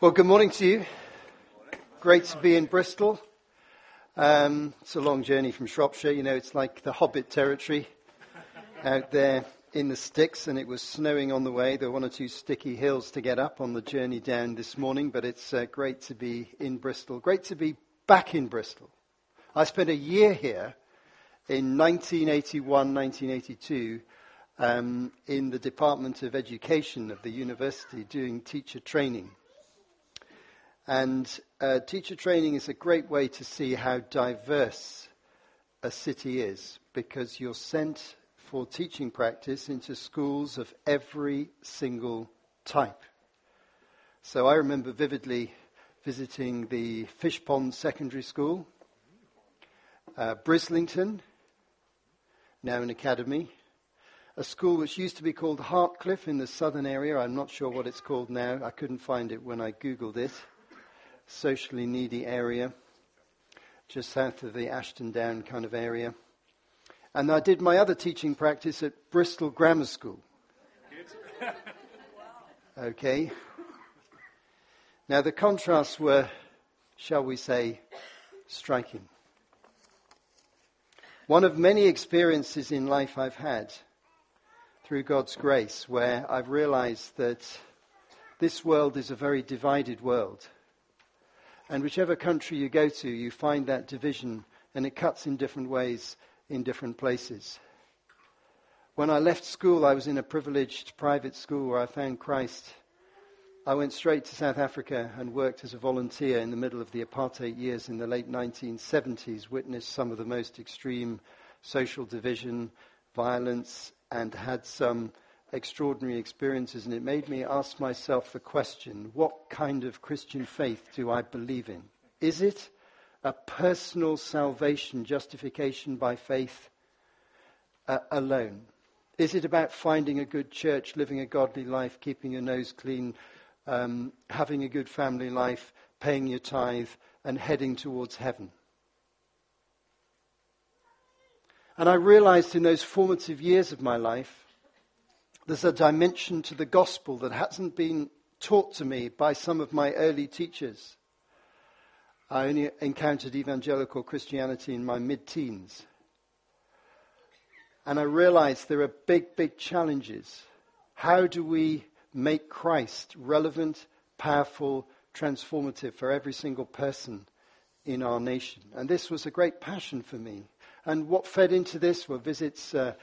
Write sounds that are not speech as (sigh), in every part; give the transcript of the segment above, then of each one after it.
Well, good morning to you. Great to be in Bristol. Um, it's a long journey from Shropshire. You know, it's like the Hobbit territory out there in the sticks, and it was snowing on the way. There were one or two sticky hills to get up on the journey down this morning, but it's uh, great to be in Bristol. Great to be back in Bristol. I spent a year here in 1981, 1982 um, in the Department of Education of the university doing teacher training. And uh, teacher training is a great way to see how diverse a city is because you're sent for teaching practice into schools of every single type. So I remember vividly visiting the Fishpond Secondary School, uh, Brislington, now an academy, a school which used to be called Hartcliffe in the southern area. I'm not sure what it's called now. I couldn't find it when I Googled it socially needy area, just south of the Ashton Down kind of area. And I did my other teaching practice at Bristol Grammar School. (laughs) Okay. Now the contrasts were, shall we say, striking. One of many experiences in life I've had through God's grace where I've realized that this world is a very divided world. And whichever country you go to, you find that division, and it cuts in different ways in different places. When I left school, I was in a privileged private school where I found Christ. I went straight to South Africa and worked as a volunteer in the middle of the apartheid years in the late 1970s, witnessed some of the most extreme social division, violence, and had some extraordinary experiences, and it made me ask myself the question what kind of Christian faith do I believe in? Is it a personal salvation, justification by faith uh, alone? Is it about finding a good church, living a godly life, keeping your nose clean, um, having a good family life, paying your tithe, and heading towards heaven? And I realized in those formative years of my life there's a dimension to the gospel that hasn't been taught to me by some of my early teachers. I only encountered evangelical Christianity in my mid teens. And I realized there are big, big challenges. How do we make Christ relevant, powerful, transformative for every single person in our nation? And this was a great passion for me. And what fed into this were visits uh,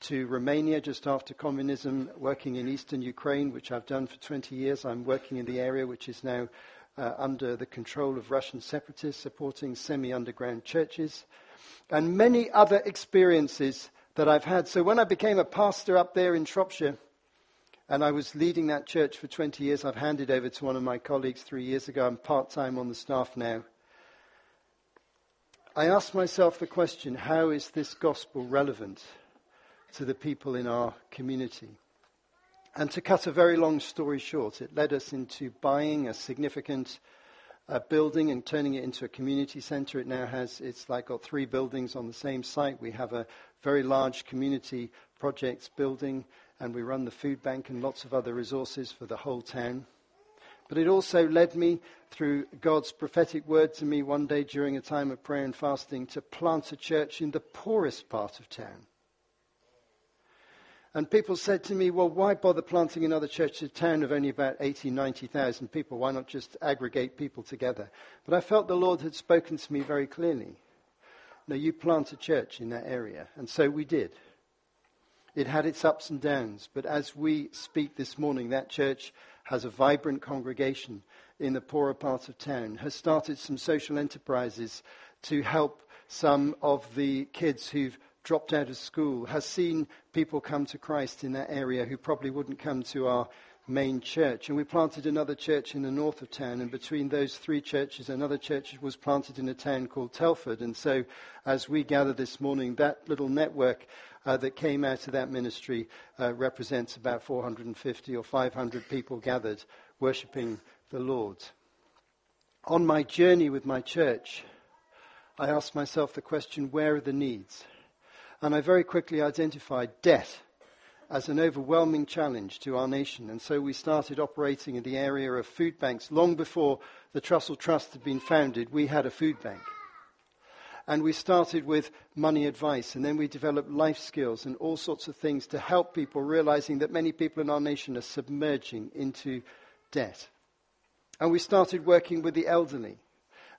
to Romania just after communism, working in eastern Ukraine, which I've done for 20 years. I'm working in the area which is now uh, under the control of Russian separatists, supporting semi underground churches, and many other experiences that I've had. So when I became a pastor up there in Shropshire, and I was leading that church for 20 years, I've handed over to one of my colleagues three years ago. I'm part time on the staff now. I asked myself the question how is this gospel relevant to the people in our community. And to cut a very long story short, it led us into buying a significant uh, building and turning it into a community center. It now has, it's like got three buildings on the same site. We have a very large community projects building, and we run the food bank and lots of other resources for the whole town. But it also led me through God's prophetic word to me one day during a time of prayer and fasting to plant a church in the poorest part of town. And people said to me, well, why bother planting another church in a town of only about 80, 90,000 people? Why not just aggregate people together? But I felt the Lord had spoken to me very clearly. No, you plant a church in that area. And so we did. It had its ups and downs. But as we speak this morning, that church has a vibrant congregation in the poorer part of town, has started some social enterprises to help some of the kids who've dropped out of school, has seen people come to Christ in that area who probably wouldn't come to our main church. And we planted another church in the north of town, and between those three churches, another church was planted in a town called Telford. And so, as we gather this morning, that little network uh, that came out of that ministry uh, represents about 450 or 500 people gathered worshipping the Lord. On my journey with my church, I asked myself the question where are the needs? And I very quickly identified debt as an overwhelming challenge to our nation. And so we started operating in the area of food banks. Long before the Trussell Trust had been founded, we had a food bank. And we started with money advice, and then we developed life skills and all sorts of things to help people, realizing that many people in our nation are submerging into debt. And we started working with the elderly.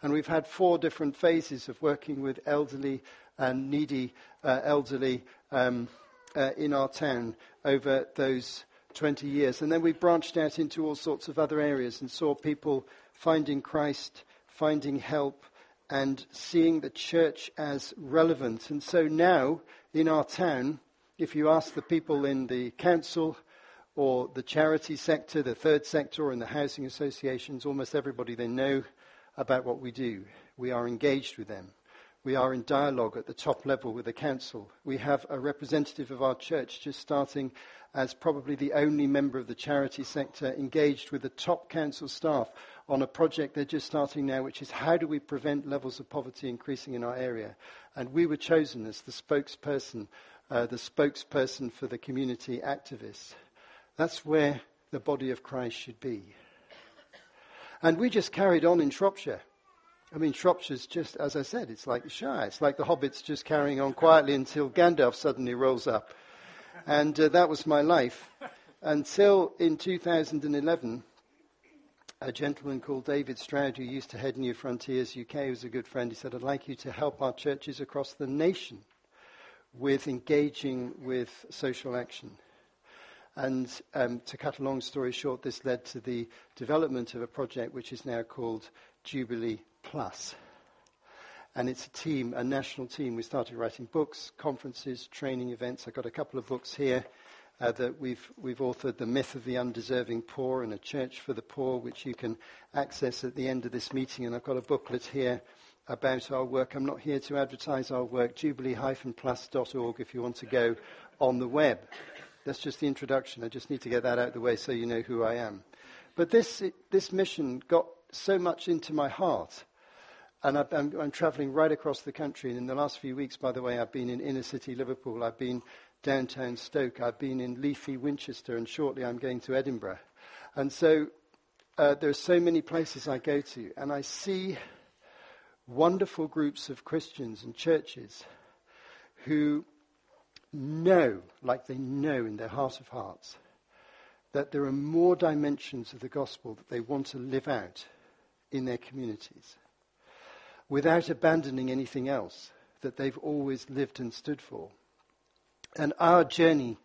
And we've had four different phases of working with elderly and needy uh, elderly um, uh, in our town over those 20 years. And then we branched out into all sorts of other areas and saw people finding Christ, finding help, and seeing the church as relevant. And so now in our town, if you ask the people in the council or the charity sector, the third sector, or in the housing associations, almost everybody they know about what we do. We are engaged with them. We are in dialogue at the top level with the council. We have a representative of our church just starting as probably the only member of the charity sector engaged with the top council staff on a project they're just starting now, which is how do we prevent levels of poverty increasing in our area? And we were chosen as the spokesperson, uh, the spokesperson for the community activists. That's where the body of Christ should be. And we just carried on in Shropshire. I mean, Shropshire's just, as I said, it's like the Shire. It's like the hobbits just carrying on quietly until Gandalf suddenly rolls up. And uh, that was my life. Until in 2011, a gentleman called David Stroud, who used to head New Frontiers UK, was a good friend. He said, I'd like you to help our churches across the nation with engaging with social action. And um, to cut a long story short, this led to the development of a project which is now called Jubilee Plus. And it's a team, a national team. We started writing books, conferences, training events. I've got a couple of books here uh, that we've, we've authored The Myth of the Undeserving Poor and A Church for the Poor, which you can access at the end of this meeting. And I've got a booklet here about our work. I'm not here to advertise our work, jubilee-plus.org if you want to go on the web. That's just the introduction. I just need to get that out of the way so you know who I am. But this, this mission got so much into my heart and I'm, I'm traveling right across the country. And in the last few weeks, by the way, I've been in inner city Liverpool. I've been downtown Stoke. I've been in leafy Winchester. And shortly I'm going to Edinburgh. And so uh, there are so many places I go to. And I see wonderful groups of Christians and churches who know, like they know in their heart of hearts, that there are more dimensions of the gospel that they want to live out in their communities without abandoning anything else that they've always lived and stood for. And our journey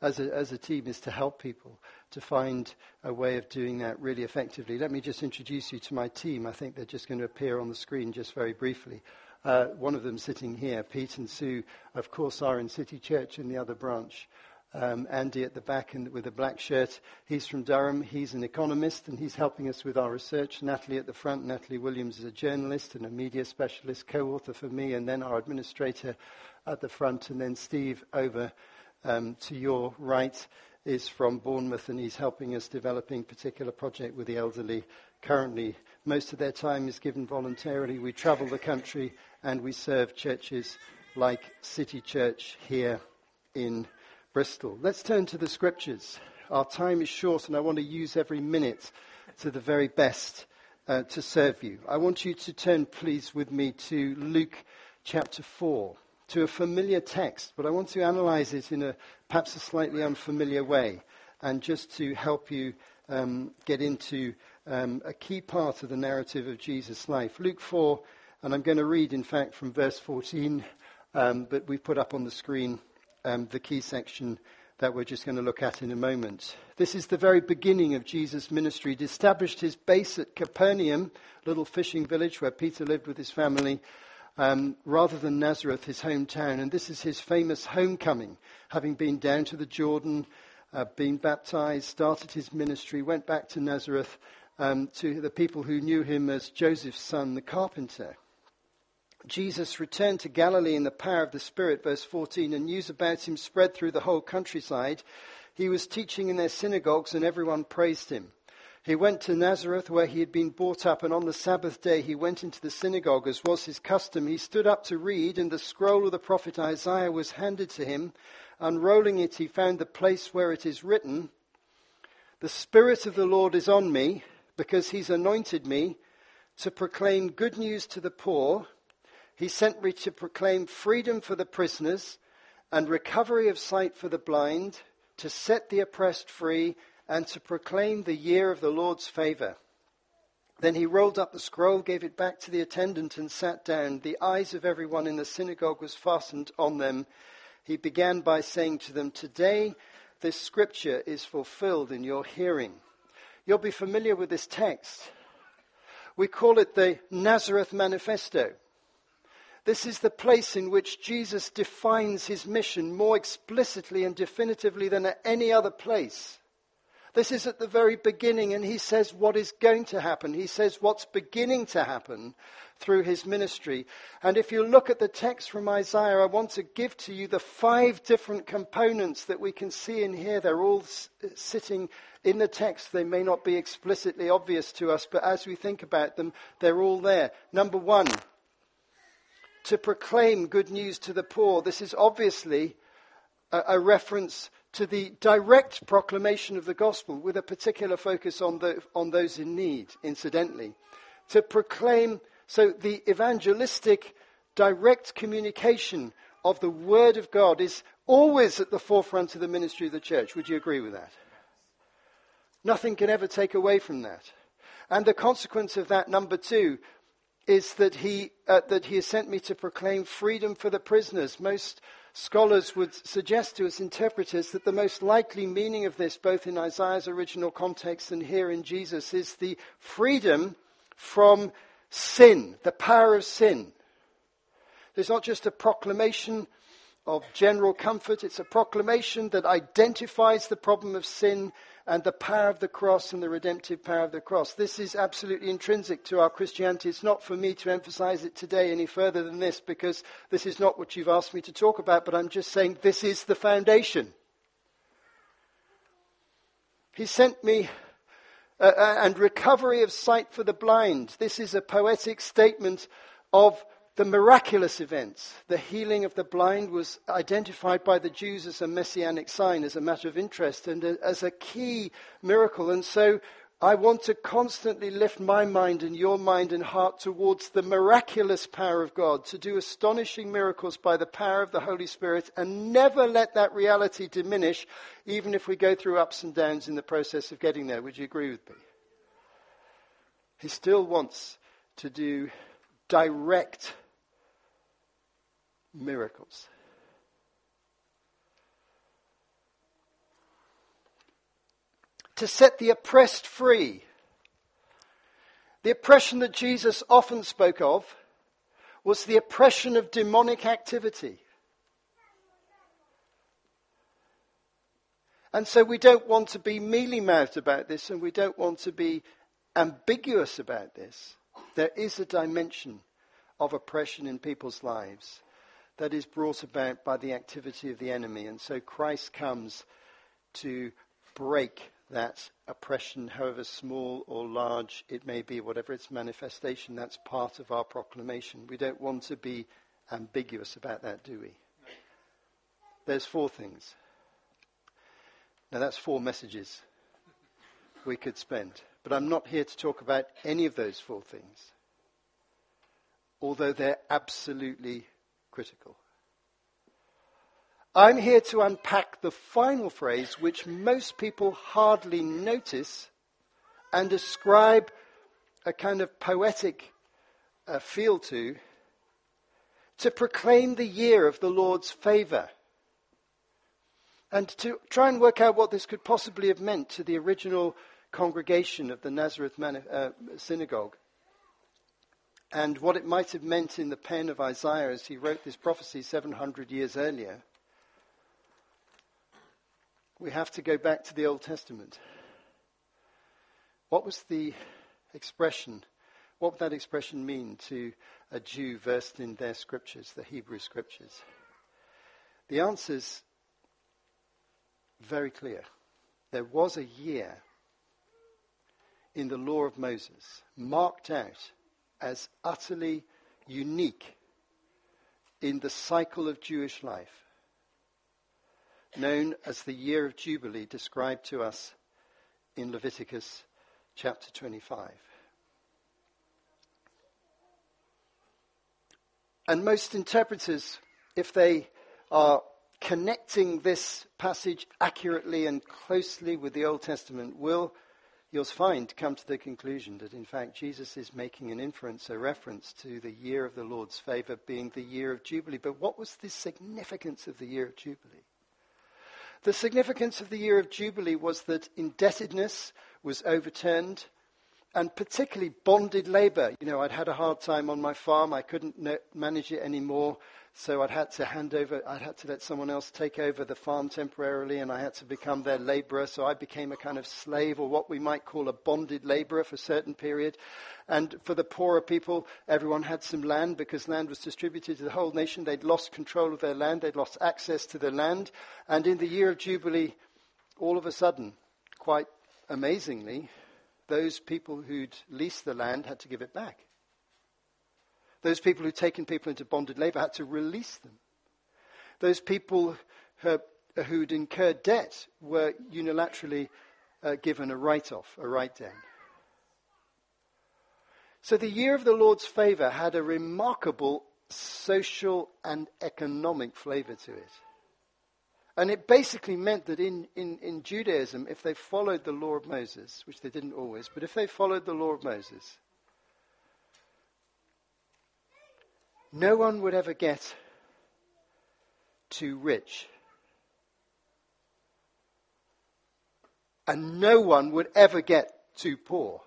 as a, as a team is to help people to find a way of doing that really effectively. Let me just introduce you to my team. I think they're just going to appear on the screen just very briefly. Uh, one of them sitting here, Pete and Sue, of course, are in City Church in the other branch. Um, Andy at the back with a black shirt. He's from Durham. He's an economist and he's helping us with our research. Natalie at the front. Natalie Williams is a journalist and a media specialist, co-author for me, and then our administrator at the front. And then Steve over um, to your right is from Bournemouth and he's helping us developing a particular project with the elderly currently. Most of their time is given voluntarily. We travel the country and we serve churches like City Church here in Bristol. Let's turn to the scriptures. Our time is short, and I want to use every minute to the very best uh, to serve you. I want you to turn, please, with me to Luke chapter 4, to a familiar text, but I want to analyze it in a perhaps a slightly unfamiliar way, and just to help you um, get into um, a key part of the narrative of Jesus' life. Luke 4, and I'm going to read, in fact, from verse 14, um, but we've put up on the screen um, the key section that we're just going to look at in a moment. This is the very beginning of Jesus' ministry. He established his base at Capernaum, little fishing village where Peter lived with his family, um, rather than Nazareth, his hometown. And this is his famous homecoming, having been down to the Jordan, uh, been baptized, started his ministry, went back to Nazareth um, to the people who knew him as Joseph's son, the carpenter. Jesus returned to Galilee in the power of the Spirit, verse 14, and news about him spread through the whole countryside. He was teaching in their synagogues, and everyone praised him. He went to Nazareth, where he had been brought up, and on the Sabbath day he went into the synagogue, as was his custom. He stood up to read, and the scroll of the prophet Isaiah was handed to him. Unrolling it, he found the place where it is written, The Spirit of the Lord is on me, because he's anointed me to proclaim good news to the poor. He sent me to proclaim freedom for the prisoners and recovery of sight for the blind, to set the oppressed free, and to proclaim the year of the Lord's favor. Then he rolled up the scroll, gave it back to the attendant, and sat down. The eyes of everyone in the synagogue was fastened on them. He began by saying to them, Today this scripture is fulfilled in your hearing. You'll be familiar with this text. We call it the Nazareth Manifesto. This is the place in which Jesus defines his mission more explicitly and definitively than at any other place. This is at the very beginning, and he says what is going to happen. He says what's beginning to happen through his ministry. And if you look at the text from Isaiah, I want to give to you the five different components that we can see in here. They're all sitting in the text. They may not be explicitly obvious to us, but as we think about them, they're all there. Number one, to proclaim good news to the poor. This is obviously a, a reference to the direct proclamation of the gospel with a particular focus on, the, on those in need, incidentally. To proclaim, so the evangelistic direct communication of the word of God is always at the forefront of the ministry of the church. Would you agree with that? Nothing can ever take away from that. And the consequence of that, number two, is that he, uh, that he has sent me to proclaim freedom for the prisoners. Most Scholars would suggest to us interpreters that the most likely meaning of this, both in Isaiah's original context and here in Jesus, is the freedom from sin, the power of sin. There's not just a proclamation of general comfort, it's a proclamation that identifies the problem of sin and the power of the cross and the redemptive power of the cross. This is absolutely intrinsic to our Christianity. It's not for me to emphasize it today any further than this because this is not what you've asked me to talk about, but I'm just saying this is the foundation. He sent me uh, uh and recovery of sight for the blind. This is a poetic statement of the miraculous events, the healing of the blind, was identified by the Jews as a messianic sign, as a matter of interest, and as a key miracle. And so I want to constantly lift my mind and your mind and heart towards the miraculous power of God, to do astonishing miracles by the power of the Holy Spirit, and never let that reality diminish, even if we go through ups and downs in the process of getting there. Would you agree with me? He still wants to do direct miracles. To set the oppressed free. The oppression that Jesus often spoke of was the oppression of demonic activity. And so we don't want to be mealy mouthed about this and we don't want to be ambiguous about this. There is a dimension of oppression in people's lives that is brought about by the activity of the enemy. And so Christ comes to break that oppression, however small or large it may be, whatever its manifestation, that's part of our proclamation. We don't want to be ambiguous about that, do we? There's four things. Now, that's four messages we could spend. But I'm not here to talk about any of those four things, although they're absolutely critical. I'm here to unpack the final phrase, which most people hardly notice, and ascribe a kind of poetic uh, feel to, to proclaim the year of the Lord's favor. And to try and work out what this could possibly have meant to the original congregation of the Nazareth uh, synagogue and what it might have meant in the pen of Isaiah as he wrote this prophecy 700 years earlier, we have to go back to the Old Testament. What was the expression? What would that expression mean to a Jew versed in their scriptures, the Hebrew scriptures? The answer is very clear. There was a year in the law of Moses marked out as utterly unique in the cycle of Jewish life. known as the year of Jubilee, described to us in Leviticus chapter 25. And most interpreters, if they are connecting this passage accurately and closely with the Old Testament, will, you'll find, to come to the conclusion that in fact Jesus is making an inference, a reference to the year of the Lord's favor being the year of Jubilee. But what was the significance of the year of Jubilee? The significance of the year of Jubilee was that indebtedness was overturned and particularly bonded labor. You know, I'd had a hard time on my farm. I couldn't manage it anymore. So I'd had to hand over, I'd had to let someone else take over the farm temporarily, and I had to become their laborer. So I became a kind of slave, or what we might call a bonded laborer for a certain period. And for the poorer people, everyone had some land because land was distributed to the whole nation. They'd lost control of their land, they'd lost access to the land. And in the year of Jubilee, all of a sudden, quite amazingly, those people who'd leased the land had to give it back. Those people who'd taken people into bonded labor had to release them. Those people who'd incurred debt were unilaterally uh, given a write off, a write down. So the year of the Lord's favor had a remarkable social and economic flavor to it. And it basically meant that in, in, in Judaism, if they followed the law of Moses, which they didn't always, but if they followed the law of Moses, no one would ever get too rich. And no one would ever get too poor.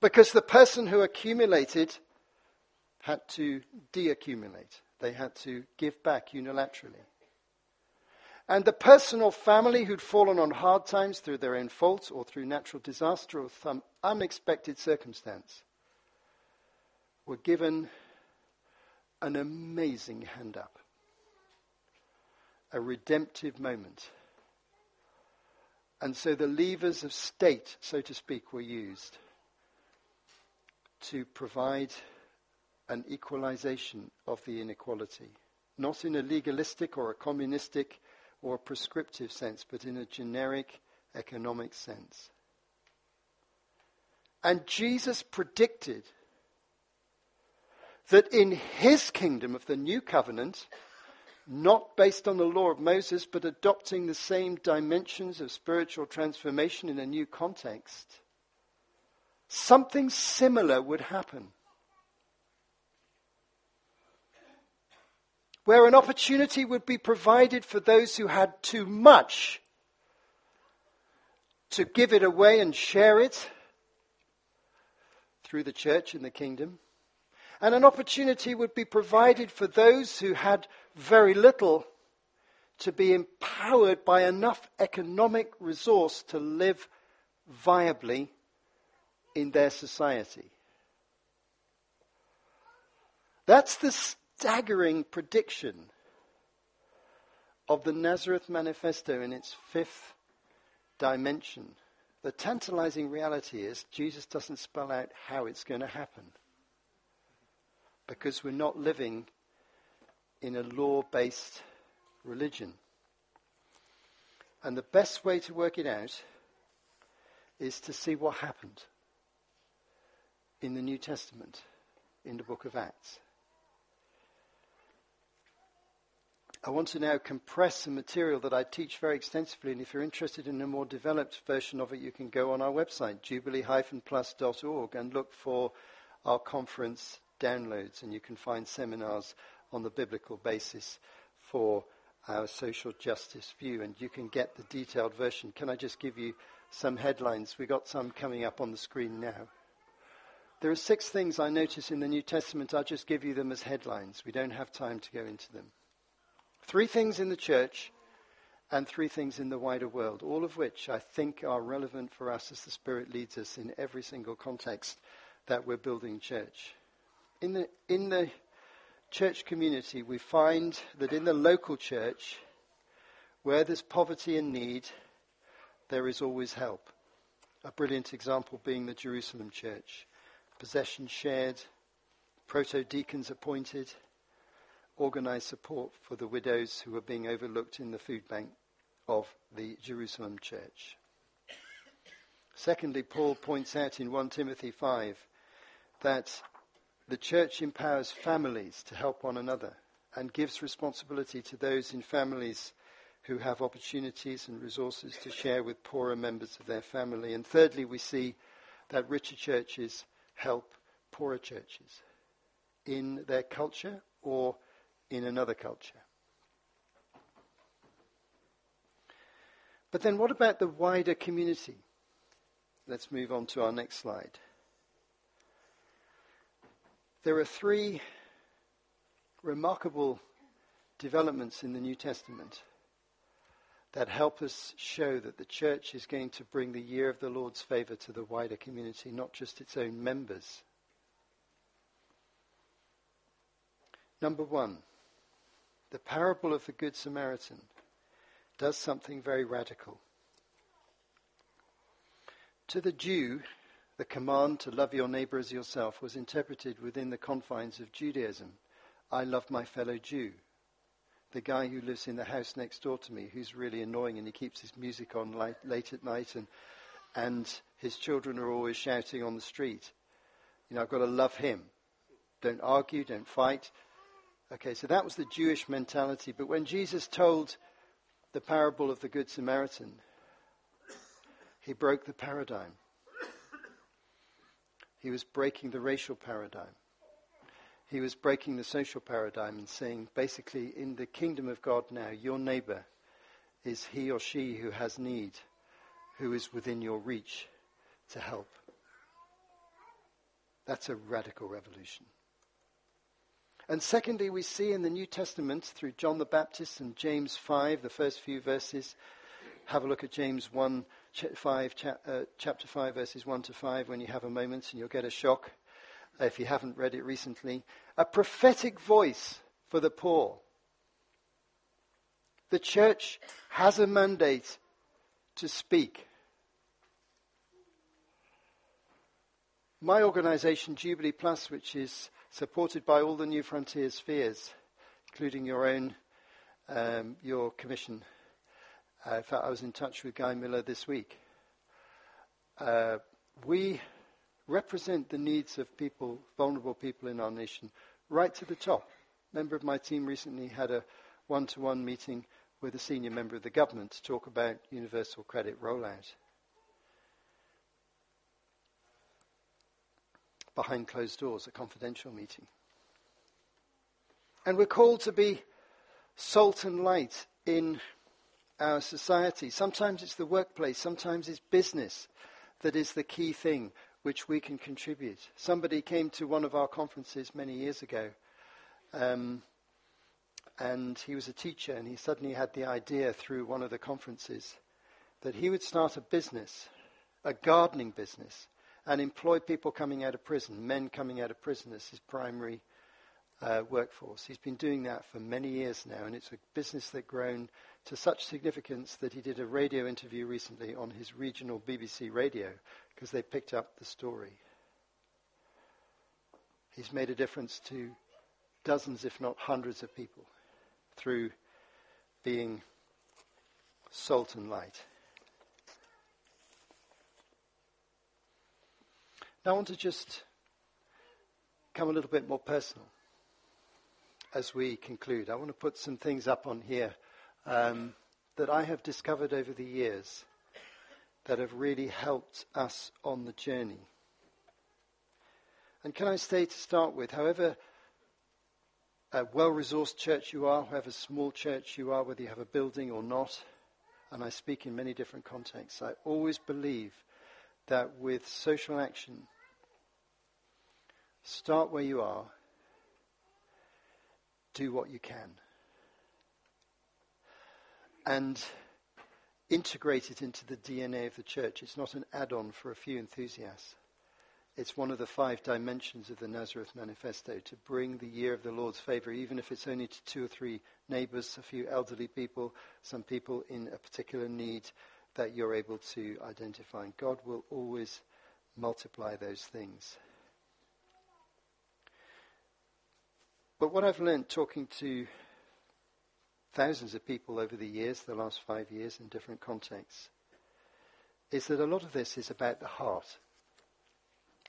Because the person who accumulated had to deaccumulate. They had to give back unilaterally. And the person or family who'd fallen on hard times through their own fault or through natural disaster or some unexpected circumstance were given an amazing hand up, a redemptive moment. And so the levers of state, so to speak, were used to provide an equalization of the inequality, not in a legalistic or a communistic or a prescriptive sense, but in a generic economic sense. And Jesus predicted that in his kingdom of the new covenant, not based on the law of Moses, but adopting the same dimensions of spiritual transformation in a new context, something similar would happen. Where an opportunity would be provided for those who had too much to give it away and share it through the church and the kingdom. And an opportunity would be provided for those who had very little to be empowered by enough economic resource to live viably in their society. That's the staggering prediction of the Nazareth Manifesto in its fifth dimension. The tantalizing reality is Jesus doesn't spell out how it's going to happen. Because we're not living in a law based religion. And the best way to work it out is to see what happened in the New Testament, in the book of Acts. I want to now compress some material that I teach very extensively, and if you're interested in a more developed version of it, you can go on our website, jubilee-plus.org, and look for our conference downloads, and you can find seminars on the biblical basis for our social justice view, and you can get the detailed version. Can I just give you some headlines? We've got some coming up on the screen now. There are six things I notice in the New Testament. I'll just give you them as headlines. We don't have time to go into them. Three things in the church and three things in the wider world, all of which I think are relevant for us as the Spirit leads us in every single context that we're building church. In the, in the church community, we find that in the local church, where there's poverty and need, there is always help. A brilliant example being the Jerusalem church. Possession shared, proto deacons appointed, organize support for the widows who are being overlooked in the food bank of the Jerusalem church. Secondly, Paul points out in 1 Timothy 5 that the church empowers families to help one another and gives responsibility to those in families who have opportunities and resources to share with poorer members of their family. And thirdly, we see that richer churches help poorer churches in their culture or in another culture. But then, what about the wider community? Let's move on to our next slide. There are three remarkable developments in the New Testament that help us show that the church is going to bring the year of the Lord's favor to the wider community, not just its own members. Number one, the parable of the Good Samaritan does something very radical. To the Jew, the command to love your neighbor as yourself was interpreted within the confines of Judaism. I love my fellow Jew the guy who lives in the house next door to me, who's really annoying and he keeps his music on late, late at night and, and his children are always shouting on the street. You know, I've got to love him. Don't argue, don't fight. Okay, so that was the Jewish mentality. But when Jesus told the parable of the Good Samaritan, he broke the paradigm. He was breaking the racial paradigm he was breaking the social paradigm and saying, basically, in the kingdom of God now, your neighbor is he or she who has need, who is within your reach to help. That's a radical revolution. And secondly, we see in the New Testament through John the Baptist and James 5, the first few verses. Have a look at James 1, 5, uh, chapter 5, verses 1 to 5 when you have a moment and you'll get a shock if you haven't read it recently, a prophetic voice for the poor. The church has a mandate to speak. My organization, Jubilee Plus, which is supported by all the New Frontier spheres, including your own, um, your commission. Uh, in fact, I was in touch with Guy Miller this week. Uh, we represent the needs of people, vulnerable people in our nation, right to the top. A member of my team recently had a one to one meeting with a senior member of the government to talk about universal credit rollout. Behind closed doors, a confidential meeting. And we're called to be salt and light in our society. Sometimes it's the workplace, sometimes it's business that is the key thing which we can contribute. Somebody came to one of our conferences many years ago, um, and he was a teacher, and he suddenly had the idea through one of the conferences that he would start a business, a gardening business, and employ people coming out of prison, men coming out of prison as his primary uh, workforce. He's been doing that for many years now, and it's a business that's grown to such significance that he did a radio interview recently on his regional BBC radio because they picked up the story. He's made a difference to dozens, if not hundreds, of people through being salt and light. Now, I want to just come a little bit more personal as we conclude. I want to put some things up on here um, that I have discovered over the years that have really helped us on the journey. And can I say to start with, however a well resourced church you are, however small church you are, whether you have a building or not, and I speak in many different contexts, I always believe that with social action, start where you are, do what you can and integrate it into the DNA of the church. It's not an add on for a few enthusiasts. It's one of the five dimensions of the Nazareth Manifesto to bring the year of the Lord's favor, even if it's only to two or three neighbors, a few elderly people, some people in a particular need that you're able to identify. And God will always multiply those things. But what I've learned talking to thousands of people over the years, the last five years in different contexts, is that a lot of this is about the heart.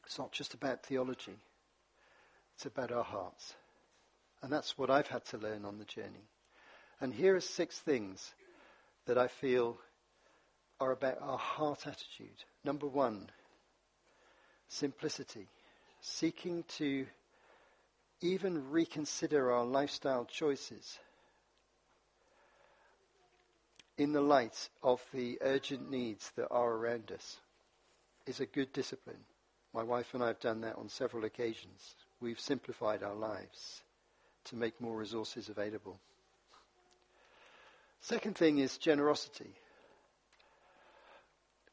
It's not just about theology, it's about our hearts. And that's what I've had to learn on the journey. And here are six things that I feel are about our heart attitude. Number one, simplicity. Seeking to even reconsider our lifestyle choices in the light of the urgent needs that are around us is a good discipline. My wife and I have done that on several occasions. We've simplified our lives to make more resources available. Second thing is generosity.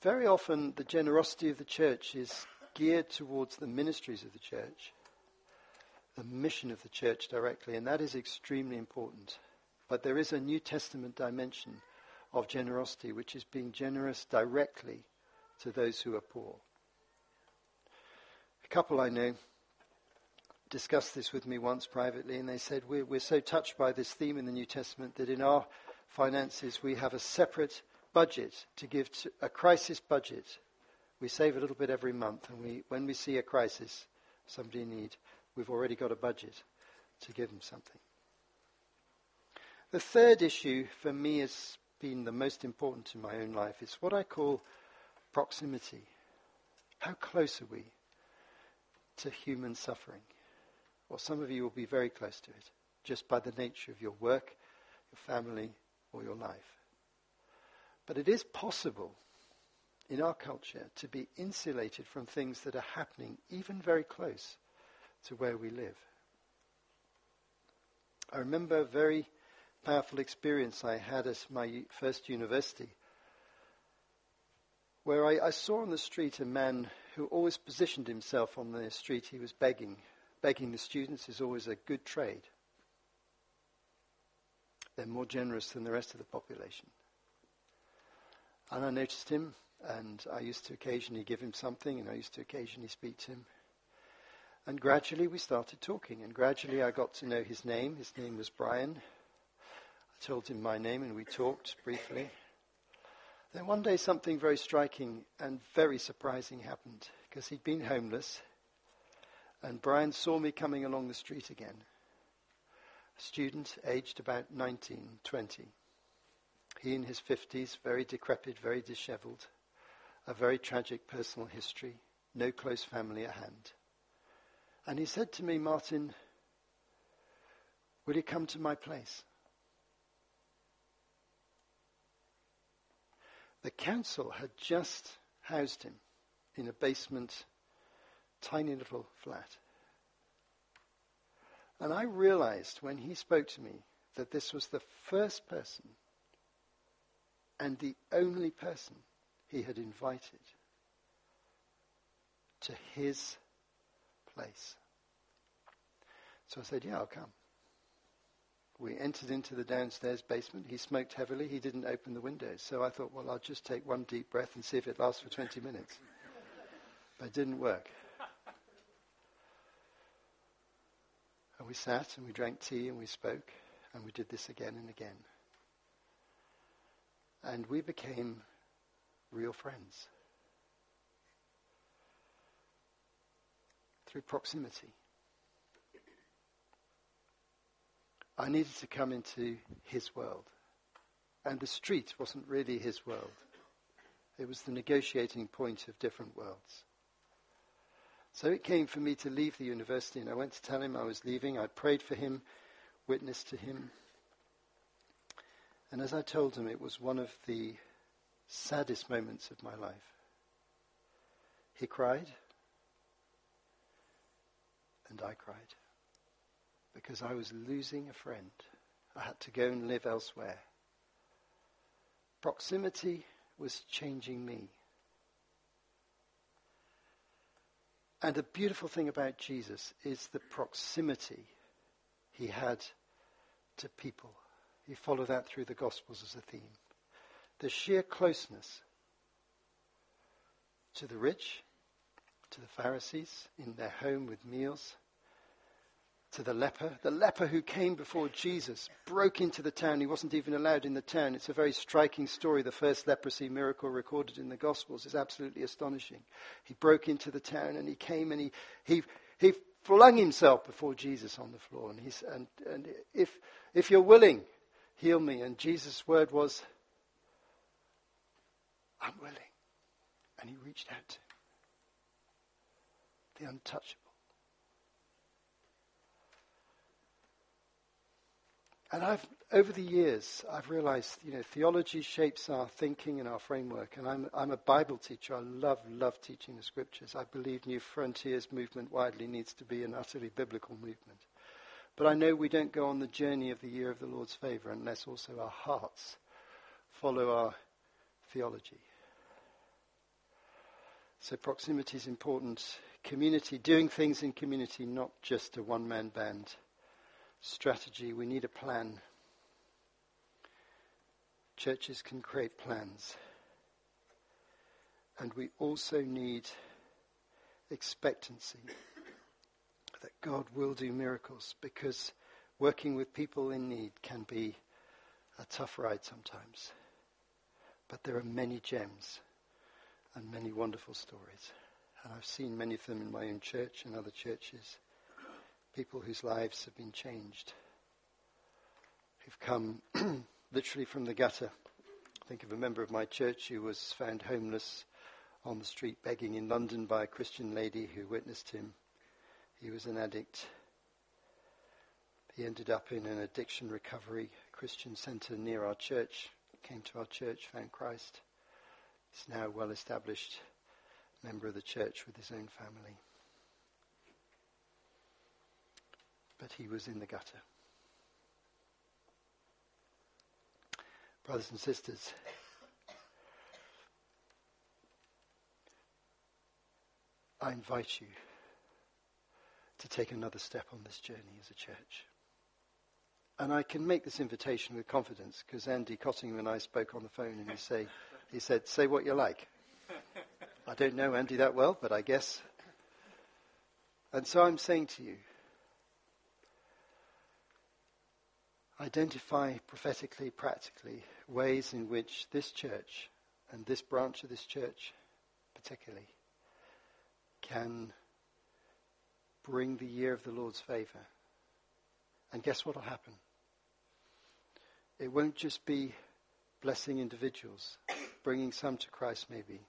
Very often, the generosity of the church is geared towards the ministries of the church, the mission of the church directly, and that is extremely important. But there is a New Testament dimension of generosity, which is being generous directly to those who are poor. A couple I know discussed this with me once privately, and they said, we're, we're so touched by this theme in the New Testament that in our finances we have a separate budget to give to a crisis budget. We save a little bit every month, and we, when we see a crisis, somebody in need, we've already got a budget to give them something. The third issue for me has been the most important in my own life. It's what I call proximity. How close are we to human suffering? Well, some of you will be very close to it, just by the nature of your work, your family, or your life. But it is possible in our culture to be insulated from things that are happening even very close to where we live. I remember a very powerful experience I had at my first university where I, I, saw on the street a man who always positioned himself on the street. He was begging. Begging the students is always a good trade. They're more generous than the rest of the population. And I noticed him, and I used to occasionally give him something, and I used to occasionally speak to him. And gradually we started talking, and gradually I got to know his name. His name was Brian. I told him my name, and we talked briefly. Then one day something very striking and very surprising happened, because he'd been homeless, and Brian saw me coming along the street again. A student aged about 19, 20. He in his 50s, very decrepit, very disheveled, a very tragic personal history, no close family at hand. And he said to me, Martin, will you come to my place? The council had just housed him in a basement, tiny little flat. And I realized when he spoke to me that this was the first person and the only person he had invited to his place. So I said, Yeah, I'll come. We entered into the downstairs basement. He smoked heavily. He didn't open the windows. So I thought, well, I'll just take one deep breath and see if it lasts for 20 minutes. But it didn't work. And we sat and we drank tea and we spoke and we did this again and again. And we became real friends through proximity. I needed to come into his world. And the street wasn't really his world. It was the negotiating point of different worlds. So it came for me to leave the university, and I went to tell him I was leaving. I prayed for him, witnessed to him. And as I told him, it was one of the saddest moments of my life. He cried, and I cried because I was losing a friend. I had to go and live elsewhere. Proximity was changing me. And the beautiful thing about Jesus is the proximity he had to people. You follow that through the Gospels as a theme. The sheer closeness to the rich, to the Pharisees in their home with meals, to the leper. The leper who came before Jesus broke into the town. He wasn't even allowed in the town. It's a very striking story. The first leprosy miracle recorded in the Gospels is absolutely astonishing. He broke into the town and he came and he, he, he flung himself before Jesus on the floor. And, he's, and, and if, if you're willing, heal me. And Jesus' word was, I'm willing. And he reached out to the untouchable. And I've, over the years, I've realized, you know, theology shapes our thinking and our framework. And I'm, I'm a Bible teacher. I love, love teaching the scriptures. I believe New Frontiers movement widely needs to be an utterly biblical movement. But I know we don't go on the journey of the year of the Lord's favor unless also our hearts follow our theology. So proximity is important. Community, doing things in community, not just a one man band strategy, we need a plan. Churches can create plans. And we also need expectancy that God will do miracles because working with people in need can be a tough ride sometimes. But there are many gems and many wonderful stories. And I've seen many of them in my own church and other churches people whose lives have been changed, who've come (clears throat) literally from the gutter. Think of a member of my church who was found homeless on the street begging in London by a Christian lady who witnessed him. He was an addict. He ended up in an addiction recovery Christian center near our church, came to our church, found Christ. He's now a well established member of the church with his own family. but he was in the gutter. Brothers and sisters, I invite you to take another step on this journey as a church. And I can make this invitation with confidence because Andy Cottingham and I spoke on the phone and he, say, he said, Say what you like. I don't know Andy that well, but I guess. And so I'm saying to you, identify prophetically, practically, ways in which this church and this branch of this church, particularly, can bring the year of the Lord's favor. And guess what will happen? It won't just be blessing individuals, bringing some to Christ maybe.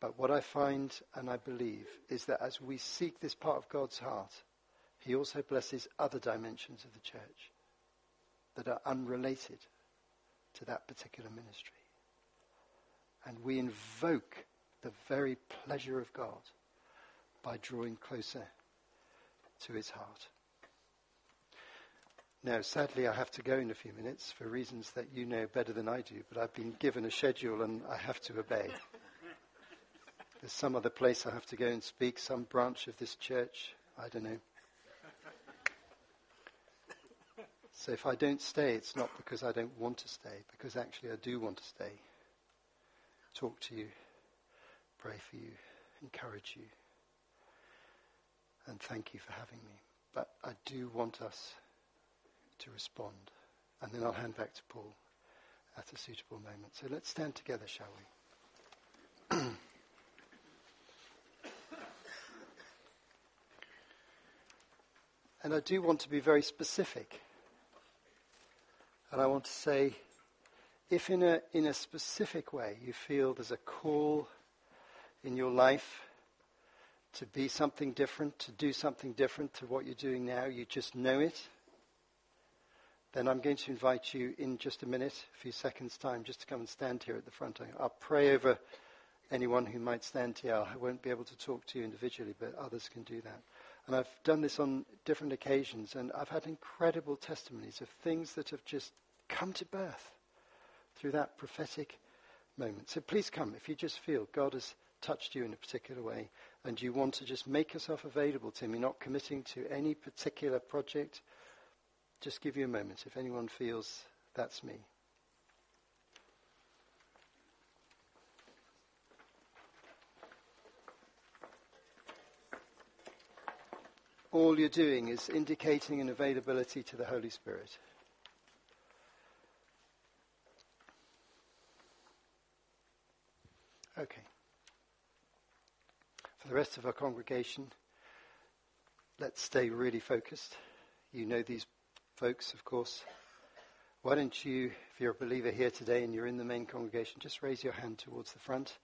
But what I find and I believe is that as we seek this part of God's heart, He also blesses other dimensions of the church that are unrelated to that particular ministry. And we invoke the very pleasure of God by drawing closer to his heart. Now, sadly, I have to go in a few minutes for reasons that you know better than I do, but I've been given a schedule and I have to obey. There's some other place I have to go and speak, some branch of this church, I don't know. So if I don't stay, it's not because I don't want to stay, because actually I do want to stay. Talk to you, pray for you, encourage you, and thank you for having me. But I do want us to respond. And then I'll hand back to Paul at a suitable moment. So let's stand together, shall we? (clears throat) and I do want to be very specific and I want to say, if in a, in a specific way you feel there's a call in your life to be something different, to do something different to what you're doing now, you just know it, then I'm going to invite you in just a minute, a few seconds' time, just to come and stand here at the front. I'll pray over anyone who might stand here. I won't be able to talk to you individually, but others can do that. And I've done this on different occasions, and I've had incredible testimonies of things that have just come to birth through that prophetic moment. So please come if you just feel God has touched you in a particular way and you want to just make yourself available to Him. You're not committing to any particular project. Just give you a moment if anyone feels that's me. all you're doing is indicating an availability to the Holy Spirit. Okay. For the rest of our congregation, let's stay really focused. You know these folks, of course. Why don't you, if you're a believer here today and you're in the main congregation, just raise your hand towards the front,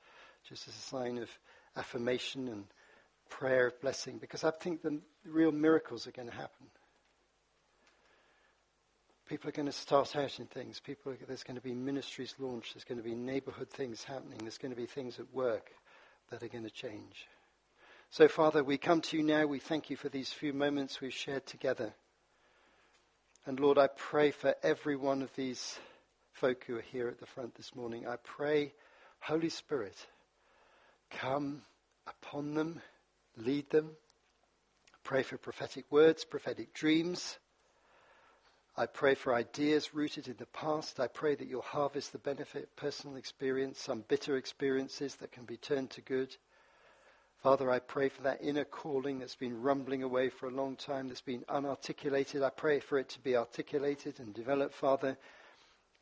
just as a sign of affirmation and prayer of blessing, because I think the real miracles are going to happen. People are going to start out in things. People, are, there's going to be ministries launched. There's going to be neighborhood things happening. There's going to be things at work that are going to change. So, Father, we come to you now. We thank you for these few moments we've shared together. And Lord, I pray for every one of these folk who are here at the front this morning. I pray, Holy Spirit, come upon them, lead them. Pray for prophetic words, prophetic dreams. I pray for ideas rooted in the past. I pray that you'll harvest the benefit personal experience, some bitter experiences that can be turned to good. Father, I pray for that inner calling that's been rumbling away for a long time, that's been unarticulated. I pray for it to be articulated and developed. Father,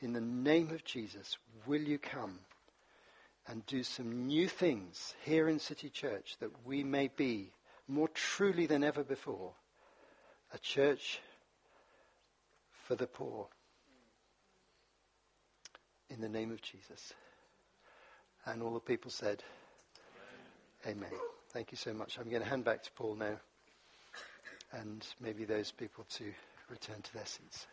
in the name of Jesus, will you come and do some new things here in City Church that we may be more truly than ever before a church for the poor. In the name of Jesus. And all the people said, Amen. Thank you so much. I'm going to hand back to Paul now, and maybe those people to return to their seats.